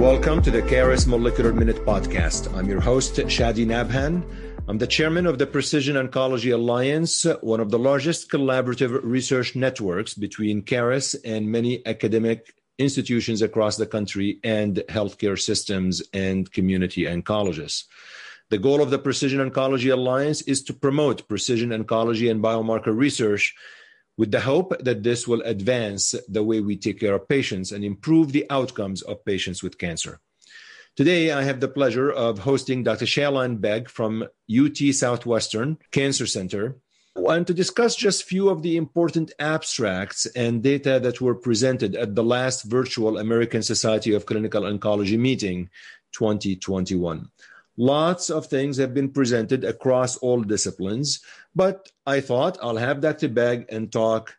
Welcome to the Caris Molecular Minute podcast. I'm your host, Chadi Nabhan. I'm the chairman of the Precision Oncology Alliance, one of the largest collaborative research networks between Caris and many academic institutions across the country and healthcare systems and community oncologists. The goal of the Precision Oncology Alliance is to promote precision oncology and biomarker research with the hope that this will advance the way we take care of patients and improve the outcomes of patients with cancer. Today, I have the pleasure of hosting Dr. Shaalan Beg from UT Southwestern Cancer Center and to discuss just few of the important abstracts and data that were presented at the last virtual American Society of Clinical Oncology meeting 2021. Lots of things have been presented across all disciplines, but I thought I'll have Dr. Beg and talk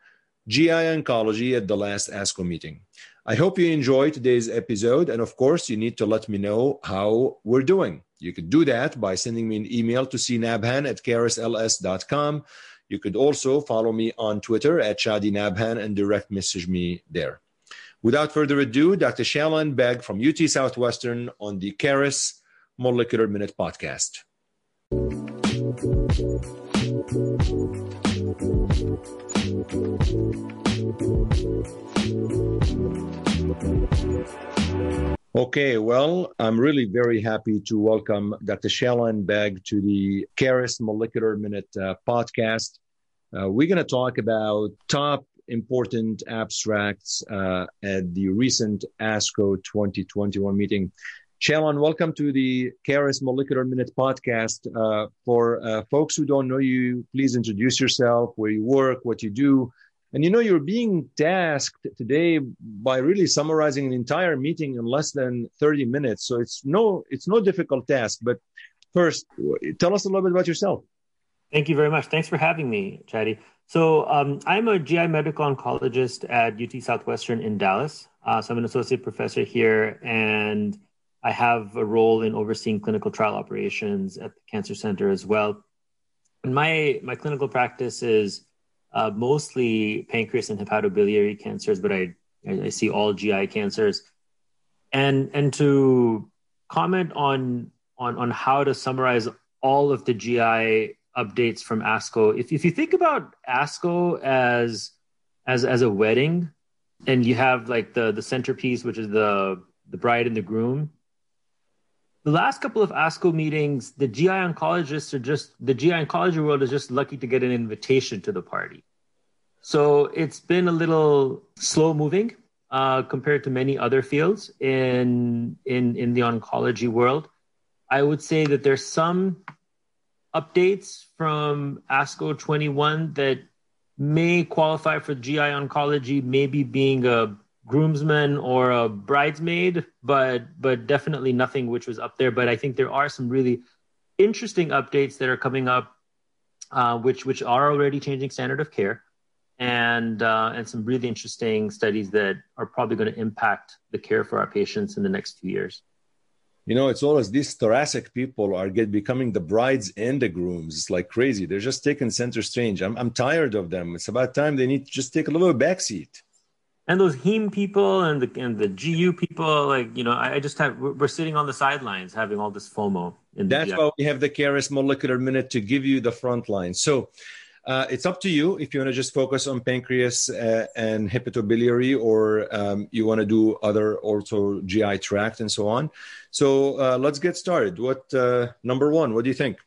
GI oncology at the last ASCO meeting. I hope you enjoy today's episode, and of course, you need to let me know how we're doing. You could do that by sending me an email to cnabhan at carisls.com. You could also follow me on Twitter at Chadi Nabhan and direct message me there. Without further ado, Dr. Shaalan Beg from UT Southwestern on the Caris Molecular Minute podcast. Okay, well, I'm really very happy to welcome Dr. Shaalan Beg to the Caris Molecular Minute uh, podcast. Uh, we're going to talk about top important abstracts uh, at the recent ASCO 2021 meeting. Shaalan, welcome to the Caris Molecular Minute podcast. Uh, for uh, folks who don't know you, please introduce yourself, where you work, what you do. And you know, you're being tasked today by really summarizing an entire meeting in less than 30 minutes. So it's no, it's no difficult task. But first, tell us a little bit about yourself. Thank you very much. Thanks for having me, Chadi. So um, I'm a GI medical oncologist at UT Southwestern in Dallas. Uh, so I'm an associate professor here and I have a role in overseeing clinical trial operations at the Cancer Center as well. And my my clinical practice is uh, mostly pancreas and hepatobiliary cancers, but I, I see all GI cancers. And and to comment on on on how to summarize all of the GI updates from ASCO, if if you think about ASCO as as as a wedding, and you have like the the centerpiece, which is the the bride and the groom, the last couple of ASCO meetings, the GI oncologists are just the GI oncology world is just lucky to get an invitation to the party. So it's been a little slow moving uh, compared to many other fields in in in the oncology world. I would say that there's some updates from ASCO 21 that may qualify for GI oncology, maybe being a groomsman or a bridesmaid, but but definitely nothing which was up there. But I think there are some really interesting updates that are coming up, uh, which which are already changing standard of care, and uh, and some really interesting studies that are probably going to impact the care for our patients in the next few years. You know, it's always these thoracic people are get becoming the brides and the grooms. It's like crazy. They're just taking center stage. I'm I'm tired of them. It's about time they need to just take a little backseat and those heme people and the and the GU people, like you know, I, I just have we're, we're, sitting on the sidelines having all this FOMO. That's why we have the Caris Molecular Minute to give you the front line. So. Uh, it's up to you if you want to just focus on pancreas uh, and hepatobiliary, or um, you want to do other also GI tract and so on. So uh, let's get started. What uh, number one? What do you think?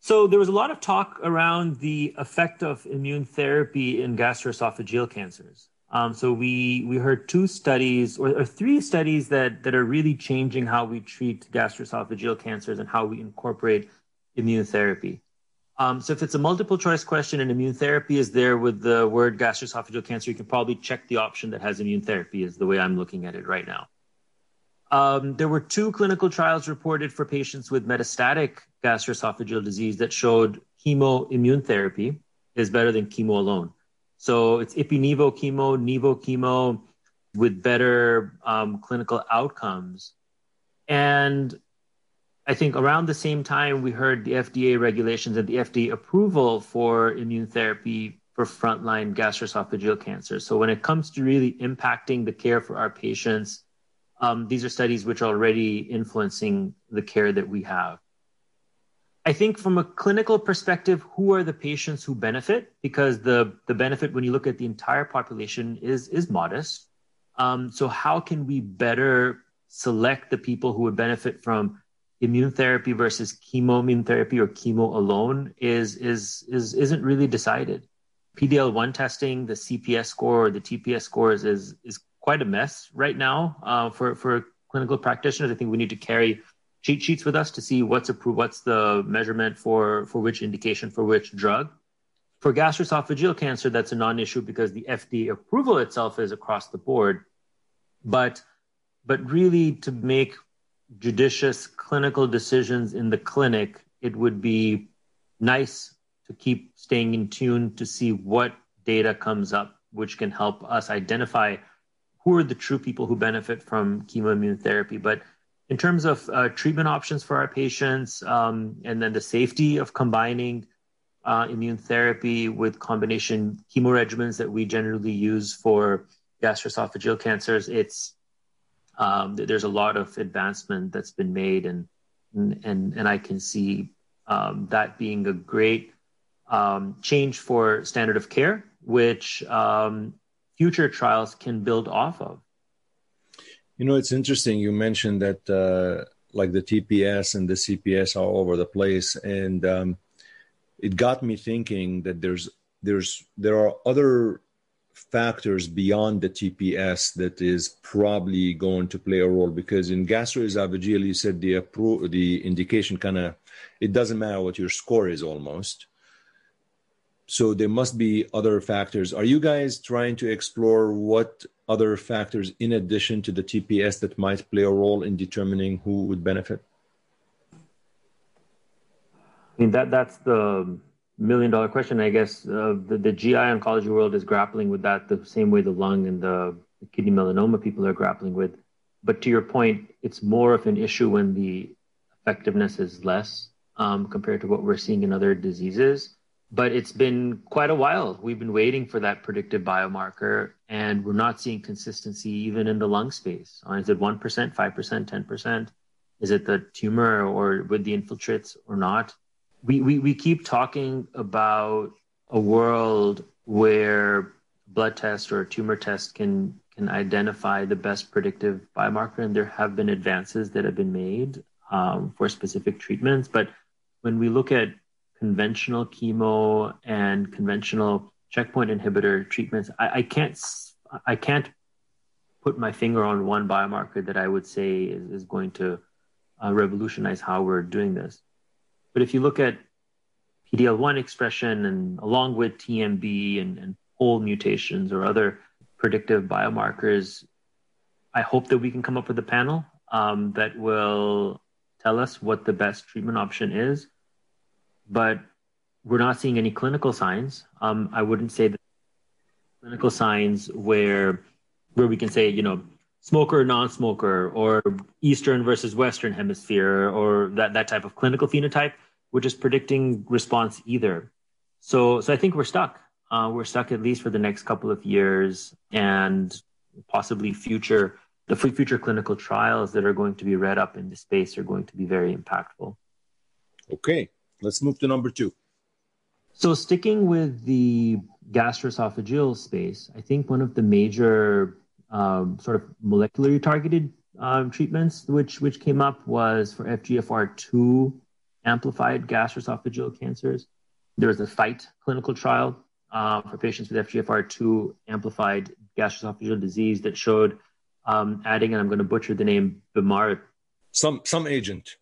So there was a lot of talk around the effect of immune therapy in gastroesophageal cancers. Um, so we we heard two studies or, or, three studies that that are really changing how we treat gastroesophageal cancers and how we incorporate immune therapy. Um, so if it's a multiple choice question and immune therapy is there with the word gastroesophageal cancer, you can probably check the option that has immune therapy. Is the way I'm looking at it right now. Um, there were two clinical trials reported for patients with metastatic gastroesophageal disease that showed chemo immune therapy is better than chemo alone. So it's ipi-nivo chemo, nivo chemo with better um, clinical outcomes. And I think around the same time, we heard the FDA regulations and the FDA approval for immune therapy for frontline gastroesophageal cancer. So when it comes to really impacting the care for our patients, um, these are studies which are already influencing the care that we have. I think from a clinical perspective, who are the patients who benefit? Because the, the benefit when you look at the entire population is, is modest. Um, so how can we better select the people who would benefit from immune therapy versus chemoimmune therapy or chemo alone is, is, is, isn't really decided. PDL1 testing, the CPS score or the TPS scores is, is quite a mess right now uh, for, for clinical practitioners. I think we need to carry cheat sheets with us to see what's approved, what's the measurement for, for which indication, for which drug. For gastroesophageal cancer, that's a non-issue because the FDA approval itself is across the board. But, but really to make judicious clinical decisions in the clinic, it would be nice to keep staying in tune to see what data comes up, which can help us identify who are the true people who benefit from chemoimmune therapy. But in terms of uh, treatment options for our patients, um, and then the safety of combining uh, immune therapy with combination chemo regimens that we generally use for gastroesophageal cancers, it's um, there's a lot of advancement that's been made, and and and I can see um, that being a great um, change for standard of care, which um, future trials can build off of. You know, it's interesting. You mentioned that uh, like the TPS and the CPS are all over the place, and um, it got me thinking that there's there's there are other factors beyond the TPS that is probably going to play a role because in gastroesophageal you said the appro- the indication kind of it doesn't matter what your score is almost so there must be other factors. Are you guys trying to explore what other factors, in addition to the TPS, that might play a role in determining who would benefit? I mean that that's the million dollar question. I guess uh, the, the GI oncology world is grappling with that the same way the lung and the kidney melanoma people are grappling with. But to your point, it's more of an issue when the effectiveness is less um, compared to what we're seeing in other diseases but it's been quite a while. We've been waiting for that predictive biomarker, and we're not seeing consistency even in the lung space. Uh, is it 1%, 5%, 10%? Is it the tumor or with the infiltrates or not? We, we, we keep talking about a world where blood test or a tumor test can, can identify the best predictive biomarker, and there have been advances that have been made um, for specific treatments. But when we look at conventional chemo and conventional checkpoint inhibitor treatments, I, I can't I can't put my finger on one biomarker that I would say is, is going to uh, revolutionize how we're doing this. But if you look at PDL1 expression and along with TMB and, and POL mutations or other predictive biomarkers, I hope that we can come up with a panel um, that will tell us what the best treatment option is but we're not seeing any clinical signs. Um, I wouldn't say that clinical signs where where we can say, you know, smoker, non-smoker, or Eastern versus Western hemisphere, or that that type of clinical phenotype, which is predicting response either. So, so I think we're stuck. Uh, we're stuck at least for the next couple of years, and possibly future the future clinical trials that are going to be read up in this space are going to be very impactful. Okay, Let's move to number two. So, sticking with the gastroesophageal space, I think one of the major um, sort of molecularly targeted um, treatments which which came up was for FGFR2 amplified gastroesophageal cancers. There was a FIGHT clinical trial uh, for patients with FGFR2 amplified gastroesophageal disease that showed um, adding, and I'm going to butcher the name, Bimar. Some some agent.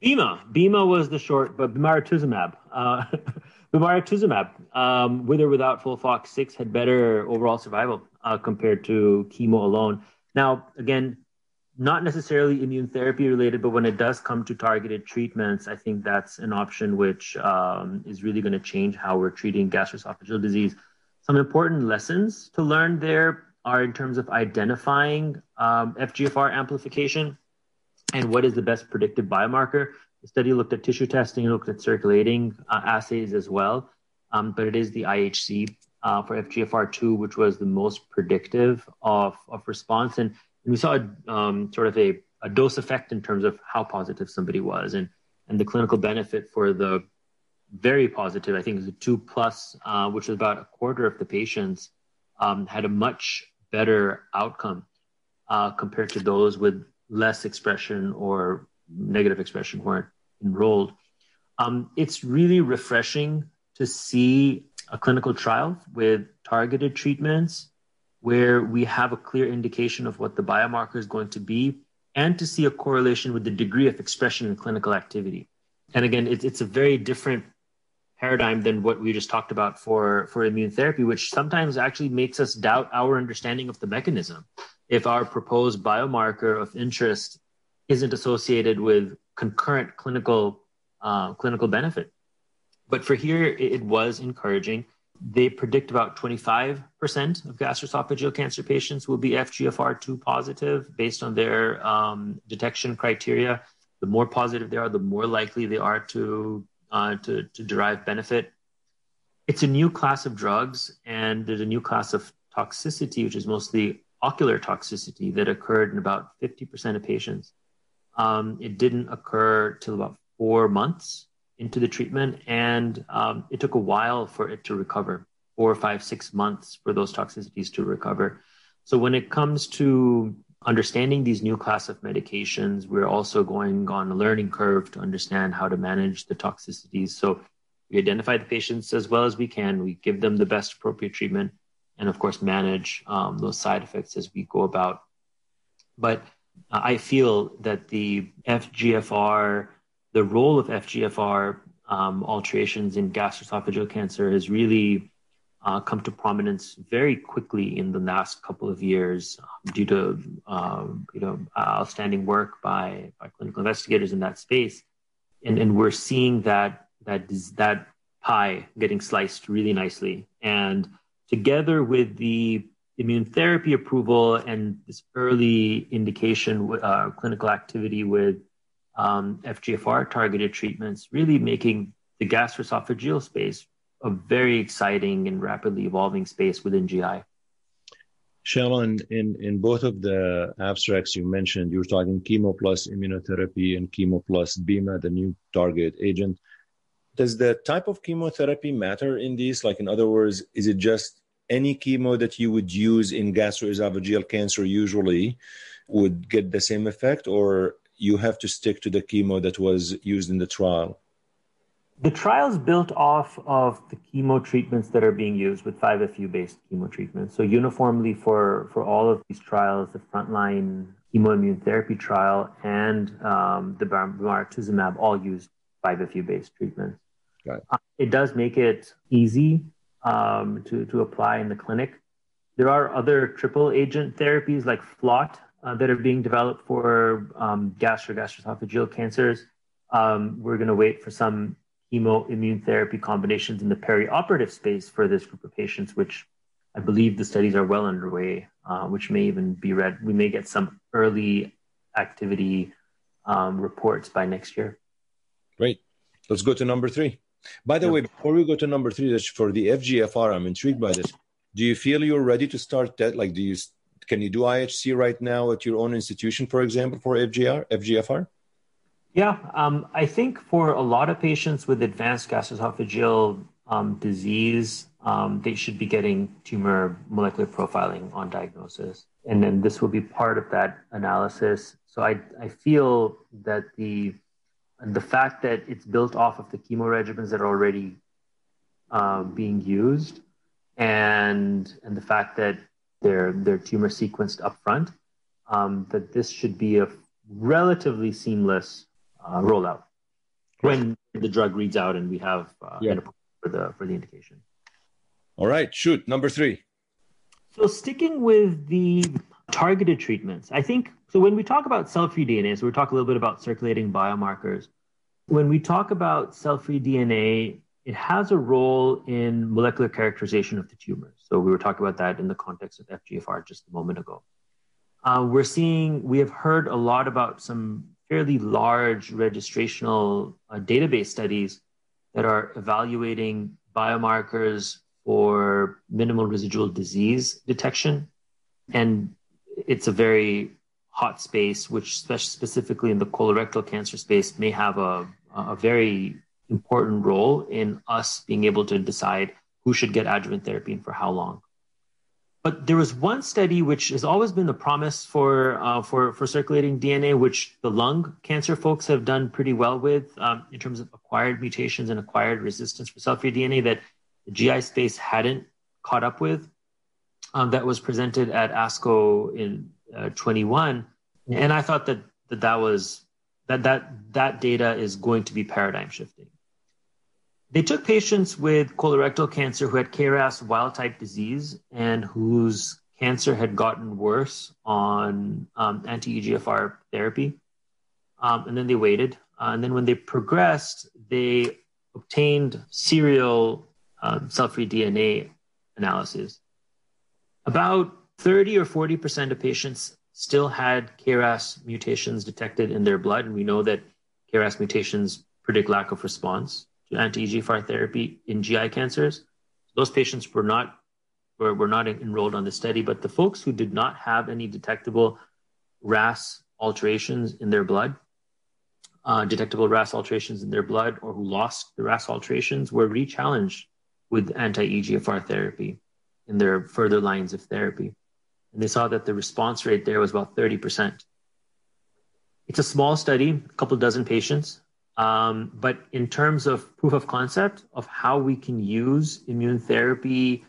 Bema. Bema was the short, but bemarituzumab. Uh, bemarituzumab, um, with or without FOLFOX6, had better overall survival uh, compared to chemo alone. Now, again, not necessarily immune therapy related, but when it does come to targeted treatments, I think that's an option which um, is really going to change how we're treating gastroesophageal disease. Some important lessons to learn there are in terms of identifying um, FGFR amplification and what is the best predictive biomarker. The study looked at tissue testing, and looked at circulating uh, assays as well, um, but it is the IHC uh, for FGFR2, which was the most predictive of, of response. And And we saw um, sort of a, a dose effect in terms of how positive somebody was and, and the clinical benefit for the very positive, I think it was a two plus, uh, which was about a quarter of the patients um, had a much better outcome uh, compared to those with less expression or negative expression weren't enrolled. Um, it's really refreshing to see a clinical trial with targeted treatments where we have a clear indication of what the biomarker is going to be and to see a correlation with the degree of expression in clinical activity. And again, it's, it's a very different paradigm than what we just talked about for, for immune therapy, which sometimes actually makes us doubt our understanding of the mechanism. If our proposed biomarker of interest isn't associated with concurrent clinical uh, clinical benefit. But for here, it, was encouraging. They predict about 25% of gastroesophageal cancer patients will be FGFR2 positive based on their um, detection criteria. The more positive they are, the more likely they are to, uh, to, to derive benefit. It's a new class of drugs, and there's a new class of toxicity, which is mostly ocular toxicity, that occurred in about 50% of patients. Um, it didn't occur till about four months into the treatment, and um, it took a while for it to recover four, five, six months for those toxicities to recover. So when it comes to understanding these new class of medications, we're also going on a learning curve to understand how to manage the toxicities. So we identify the patients as well as we can. We give them the best appropriate treatment, and of course manage um, those side effects as we go about. But uh, I feel that the FGFR, the role of FGFR um, alterations in gastroesophageal cancer has really uh, come to prominence very quickly in the last couple of years um, due to um, you know outstanding work by, by clinical investigators in that space, and and we're seeing that that that pie getting sliced really nicely, and together with the immune therapy approval and this early indication, uh, clinical activity with um, FGFR targeted treatments, really making the gastroesophageal space a very exciting and rapidly evolving space within GI. Sheila, in, in both of the abstracts you mentioned, you were talking chemo plus immunotherapy and chemo plus BEMA, the new target agent. Does the type of chemotherapy matter in these? Like, in other words, is it just any chemo that you would use in gastroesophageal cancer usually would get the same effect, or you have to stick to the chemo that was used in the trial? The trial is built off of the chemo treatments that are being used with 5FU based chemo treatments. So, uniformly for, for all of these trials, the frontline chemoimmune therapy trial and um, the bemarituzumab all use 5FU based treatments. It. Uh, it does make it easy um, to, to apply in the clinic. There are other triple agent therapies like FLOT uh, that are being developed for um, gastroesophageal cancers. Um, we're going to wait for some chemo immune therapy combinations in the perioperative space for this group of patients, which I believe the studies are well underway, uh, which may even be read. We may get some early activity um, reports by next year. Great. Let's go to number three. By the way, before we go to number three, that's for the FGFR, I'm intrigued by this. Do you feel you're ready to start that? Like, do you can you do IHC right now at your own institution, for example, for FGR, FGFR? Yeah, um, I think for a lot of patients with advanced gastroesophageal um, disease, um, they should be getting tumor molecular profiling on diagnosis. And then this will be part of that analysis. So I, I feel that the and the fact that it's built off of the chemo regimens that are already uh, being used, and and the fact that they're they're tumor sequenced up front, um, that this should be a relatively seamless uh, rollout when the drug reads out and we have uh, yeah. for the for the indication. All right, shoot number three. So sticking with the targeted treatments, I think so when we talk about cell-free DNA, so we talk a little bit about circulating biomarkers. When we talk about cell-free DNA, it has a role in molecular characterization of the tumor. So we were talking about that in the context of FGFR just a moment ago. Uh, we're seeing, we have heard a lot about some fairly large registrational uh, database studies that are evaluating biomarkers for minimal residual disease detection. And it's a very hot space, which specifically in the colorectal cancer space may have a, a very important role in us being able to decide who should get adjuvant therapy and for how long. But there was one study which has always been the promise for uh, for for circulating DNA, which the lung cancer folks have done pretty well with um, in terms of acquired mutations and acquired resistance for cell-free DNA that the GI space hadn't caught up with. Um, that was presented at ASCO in uh, 21, and I thought that, that that was that that that data is going to be paradigm shifting. They took patients with colorectal cancer who had KRAS wild type disease and whose cancer had gotten worse on um, anti EGFR therapy. Um, and then they waited. Uh, and then when they progressed, they obtained serial um, cell free DNA analysis. About 30 or 40% of patients still had KRAS mutations detected in their blood. And we know that KRAS mutations predict lack of response to anti-EGFR therapy in GI cancers. Those patients were not were, were not enrolled on the study, but the folks who did not have any detectable RAS alterations in their blood, uh, detectable RAS alterations in their blood, or who lost the RAS alterations were rechallenged with anti-EGFR therapy in their further lines of therapy. And they saw that the response rate there was about 30%. It's a small study, a couple dozen patients, um, but in terms of proof of concept of how we can use immune therapy,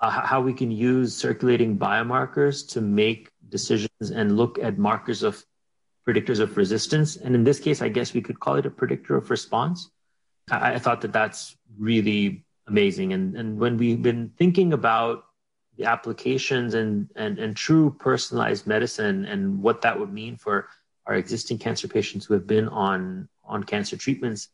uh, how we can use circulating biomarkers to make decisions and look at markers of predictors of resistance. And in this case, I guess we could call it a predictor of response. I, I thought that that's really amazing. And, and when we've been thinking about the applications and, and, and true personalized medicine and what that would mean for our existing cancer patients who have been on on cancer treatments,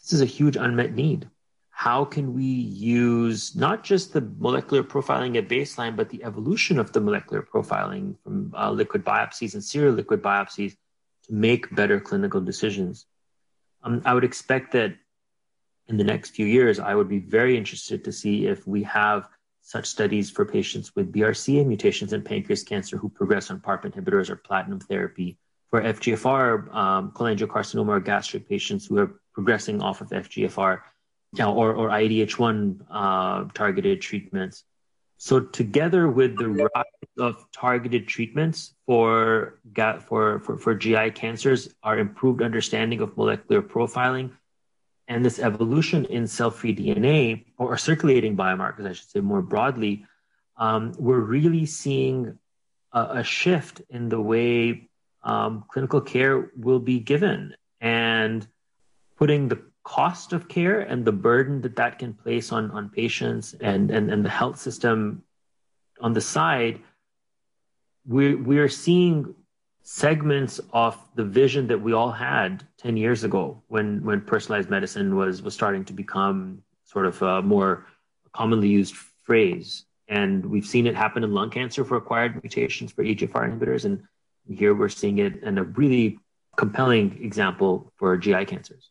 this is a huge unmet need. How can we use not just the molecular profiling at baseline, but the evolution of the molecular profiling from uh, liquid biopsies and serial liquid biopsies to make better clinical decisions? Um, I would expect that in the next few years, I would be very interested to see if we have such studies for patients with BRCA mutations in pancreas cancer who progress on PARP inhibitors or platinum therapy for FGFR um, cholangiocarcinoma or gastric patients who are progressing off of FGFR or, or IDH1 uh, targeted treatments. So together with the rise of targeted treatments for, for, for, for GI cancers, our improved understanding of molecular profiling, and this evolution in cell-free DNA or circulating biomarkers, I should say more broadly, um, we're really seeing a, a, shift in the way um, clinical care will be given and putting the cost of care and the burden that that can place on, on patients and, and, and the health system on the side, we, we are seeing segments of the vision that we all had 10 years ago when, when personalized medicine was, was starting to become sort of a more commonly used phrase. And we've seen it happen in lung cancer for acquired mutations for EGFR inhibitors. And here we're seeing it in a really compelling example for GI cancers.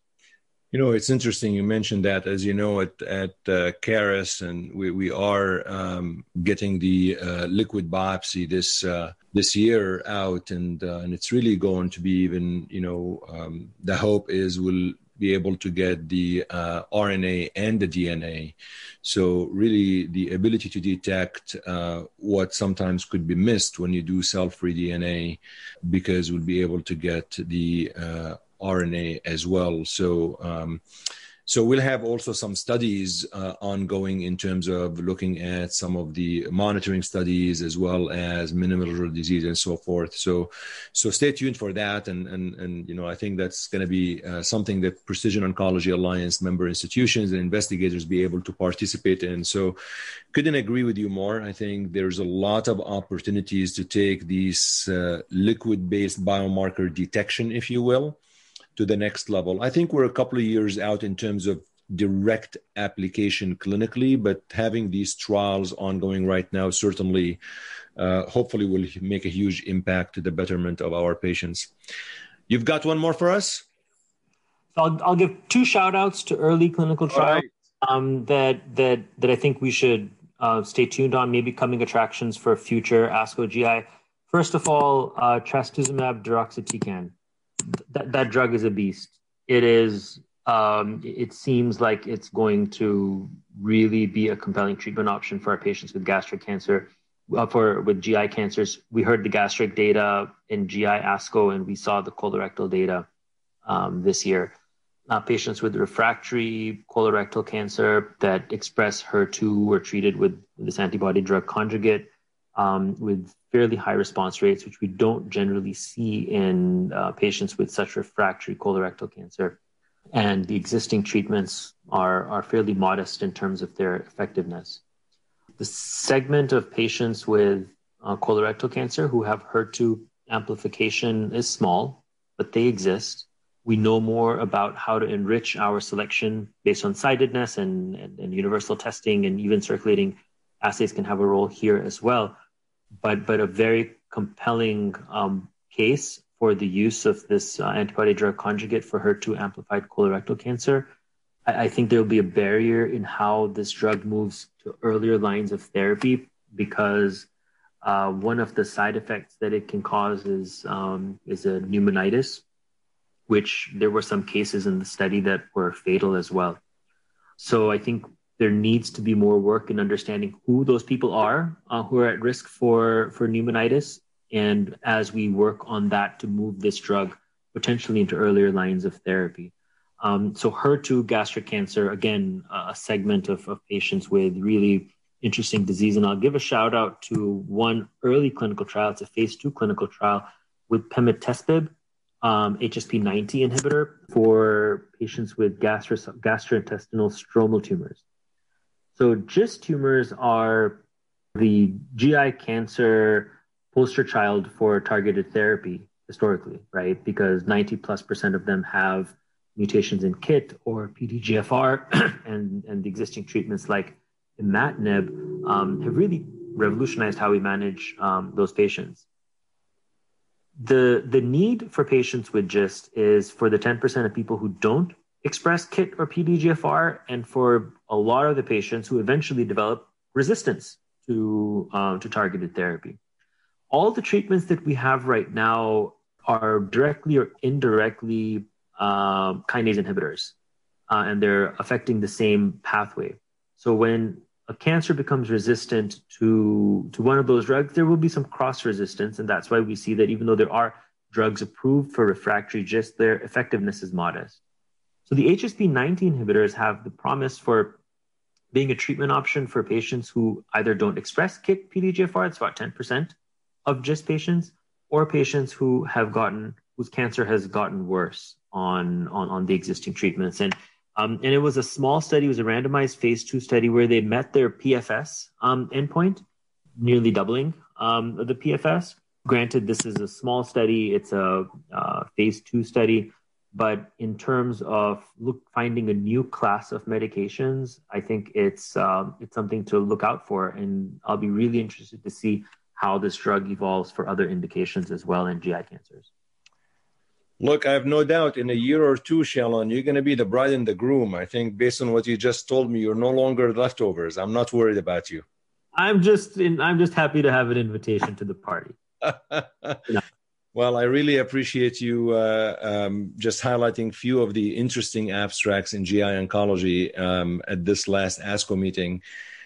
You know, it's interesting. You mentioned that, as you know, at at uh, Caris, and we we are um, getting the uh, liquid biopsy this uh, this year out, and uh, and it's really going to be even. You know, um, the hope is we'll be able to get the uh, RNA and the DNA. So really, the ability to detect uh, what sometimes could be missed when you do cell-free DNA, because we'll be able to get the uh, RNA as well. So um, so we'll have also some studies uh, ongoing in terms of looking at some of the monitoring studies as well as minimal disease and so forth. So, so stay tuned for that. And and and you know, I think that's going to be uh, something that Precision Oncology Alliance member institutions and investigators be able to participate in. So, couldn't agree with you more. I think there's a lot of opportunities to take these uh, liquid-based biomarker detection, if you will to the next level. I think we're a couple of years out in terms of direct application clinically, but having these trials ongoing right now certainly, uh, hopefully, will make a huge impact to the betterment of our patients. You've got one more for us? I'll, I'll give two shout outs to early clinical trials right. um, that, that, that I think we should uh, stay tuned on, maybe coming attractions for future ASCO GI First of all, uh, trastuzumab deruxtecan. That that drug is a beast. It is. Um, it seems like it's going to really be a compelling treatment option for our patients with gastric cancer. Uh, for with GI cancers, we heard the gastric data in GI ASCO, and we saw the colorectal data um, this year. Uh, patients with refractory colorectal cancer that express HER2 were treated with this antibody drug conjugate um, with fairly high response rates, which we don't generally see in uh, patients with such refractory colorectal cancer. And the existing treatments are, are fairly modest in terms of their effectiveness. The segment of patients with uh, colorectal cancer who have HER2 amplification is small, but they exist. We know more about how to enrich our selection based on sidedness and, and, and universal testing and even circulating assays can have a role here as well but but a very compelling um, case for the use of this uh, antibody drug conjugate for HER2 amplified colorectal cancer. I, I think there will be a barrier in how this drug moves to earlier lines of therapy because uh, one of the side effects that it can cause is um, is a pneumonitis, which there were some cases in the study that were fatal as well. So I think there needs to be more work in understanding who those people are uh, who are at risk for for pneumonitis and as we work on that to move this drug potentially into earlier lines of therapy. Um, so HER2 gastric cancer again a segment of, of patients with really interesting disease. And i'll give a shout out to one early clinical trial. It's a phase two clinical trial with pemetrexed um, hsp90 inhibitor for patients with gastro- gastrointestinal stromal tumors so GIST tumors are the GI cancer poster child for targeted therapy historically, right? Because 90 plus percent of them have mutations in KIT or PDGFR, and, and the existing treatments like imatinib um, have really revolutionized how we manage um, those patients. The, the need for patients with GIST is for the 10% of people who don't express KIT or PDGFR, and for a lot of the patients who eventually develop resistance to, um, to targeted therapy. All the treatments that we have right now are directly or indirectly uh, kinase inhibitors, uh, and they're affecting the same pathway. So when a cancer becomes resistant to, to one of those drugs, there will be some cross resistance, and that's why we see that even though there are drugs approved for refractory GIST, their effectiveness is modest. So the HSP90 inhibitors have the promise for being a treatment option for patients who either don't express KIT PDGFR, it's about 10% of GIST patients, or patients who have gotten whose cancer has gotten worse on on, on the existing treatments. And um, and it was a small study, it was a randomized phase two study where they met their PFS um, endpoint, nearly doubling um, the PFS. Granted, this is a small study, it's a uh, phase two study but in terms of look finding a new class of medications, I think it's um, it's something to look out for, and I'll be really interested to see how this drug evolves for other indications as well in GI cancers. Look, I have no doubt in a year or two, Shaalan, you're going to be the bride and the groom. I think based on what you just told me, you're no longer leftovers. I'm not worried about you. I'm just in, I'm just happy to have an invitation to the party. Well, I really appreciate you uh, um, just highlighting a few of the interesting abstracts in GI oncology um, at this last ASCO meeting.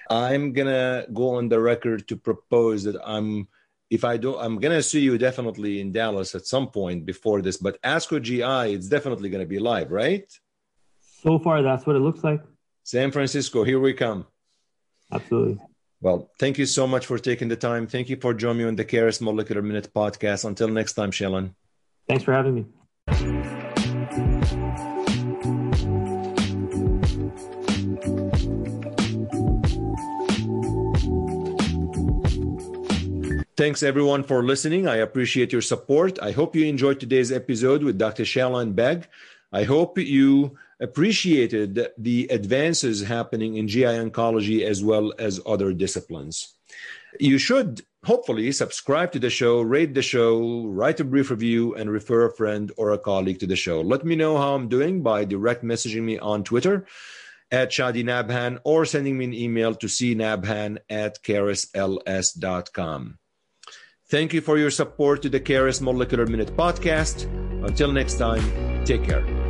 I'm gonna go on the record to propose that I'm, if I don't, I'm gonna see you definitely in Dallas at some point before this. But ASCO GI, it's definitely gonna be live, right? So far, that's what it looks like. San Francisco, here we come. Absolutely. Well, thank you so much for taking the time. Thank you for joining me on the Caris Molecular Minute podcast. Until next time, Shaalan. Thanks for having me. Thanks everyone for listening. I appreciate your support. I hope you enjoyed today's episode with Dr. Shaalan Beg. I hope you appreciated the advances happening in GI oncology as well as other disciplines. You should hopefully subscribe to the show, rate the show, write a brief review, and refer a friend or a colleague to the show. Let me know how I'm doing by direct messaging me on Twitter at Chadi Nabhan or sending me an email to cnabhan at carisls.com. Thank you for your support to the Caris Molecular Minute podcast. Until next time, take care.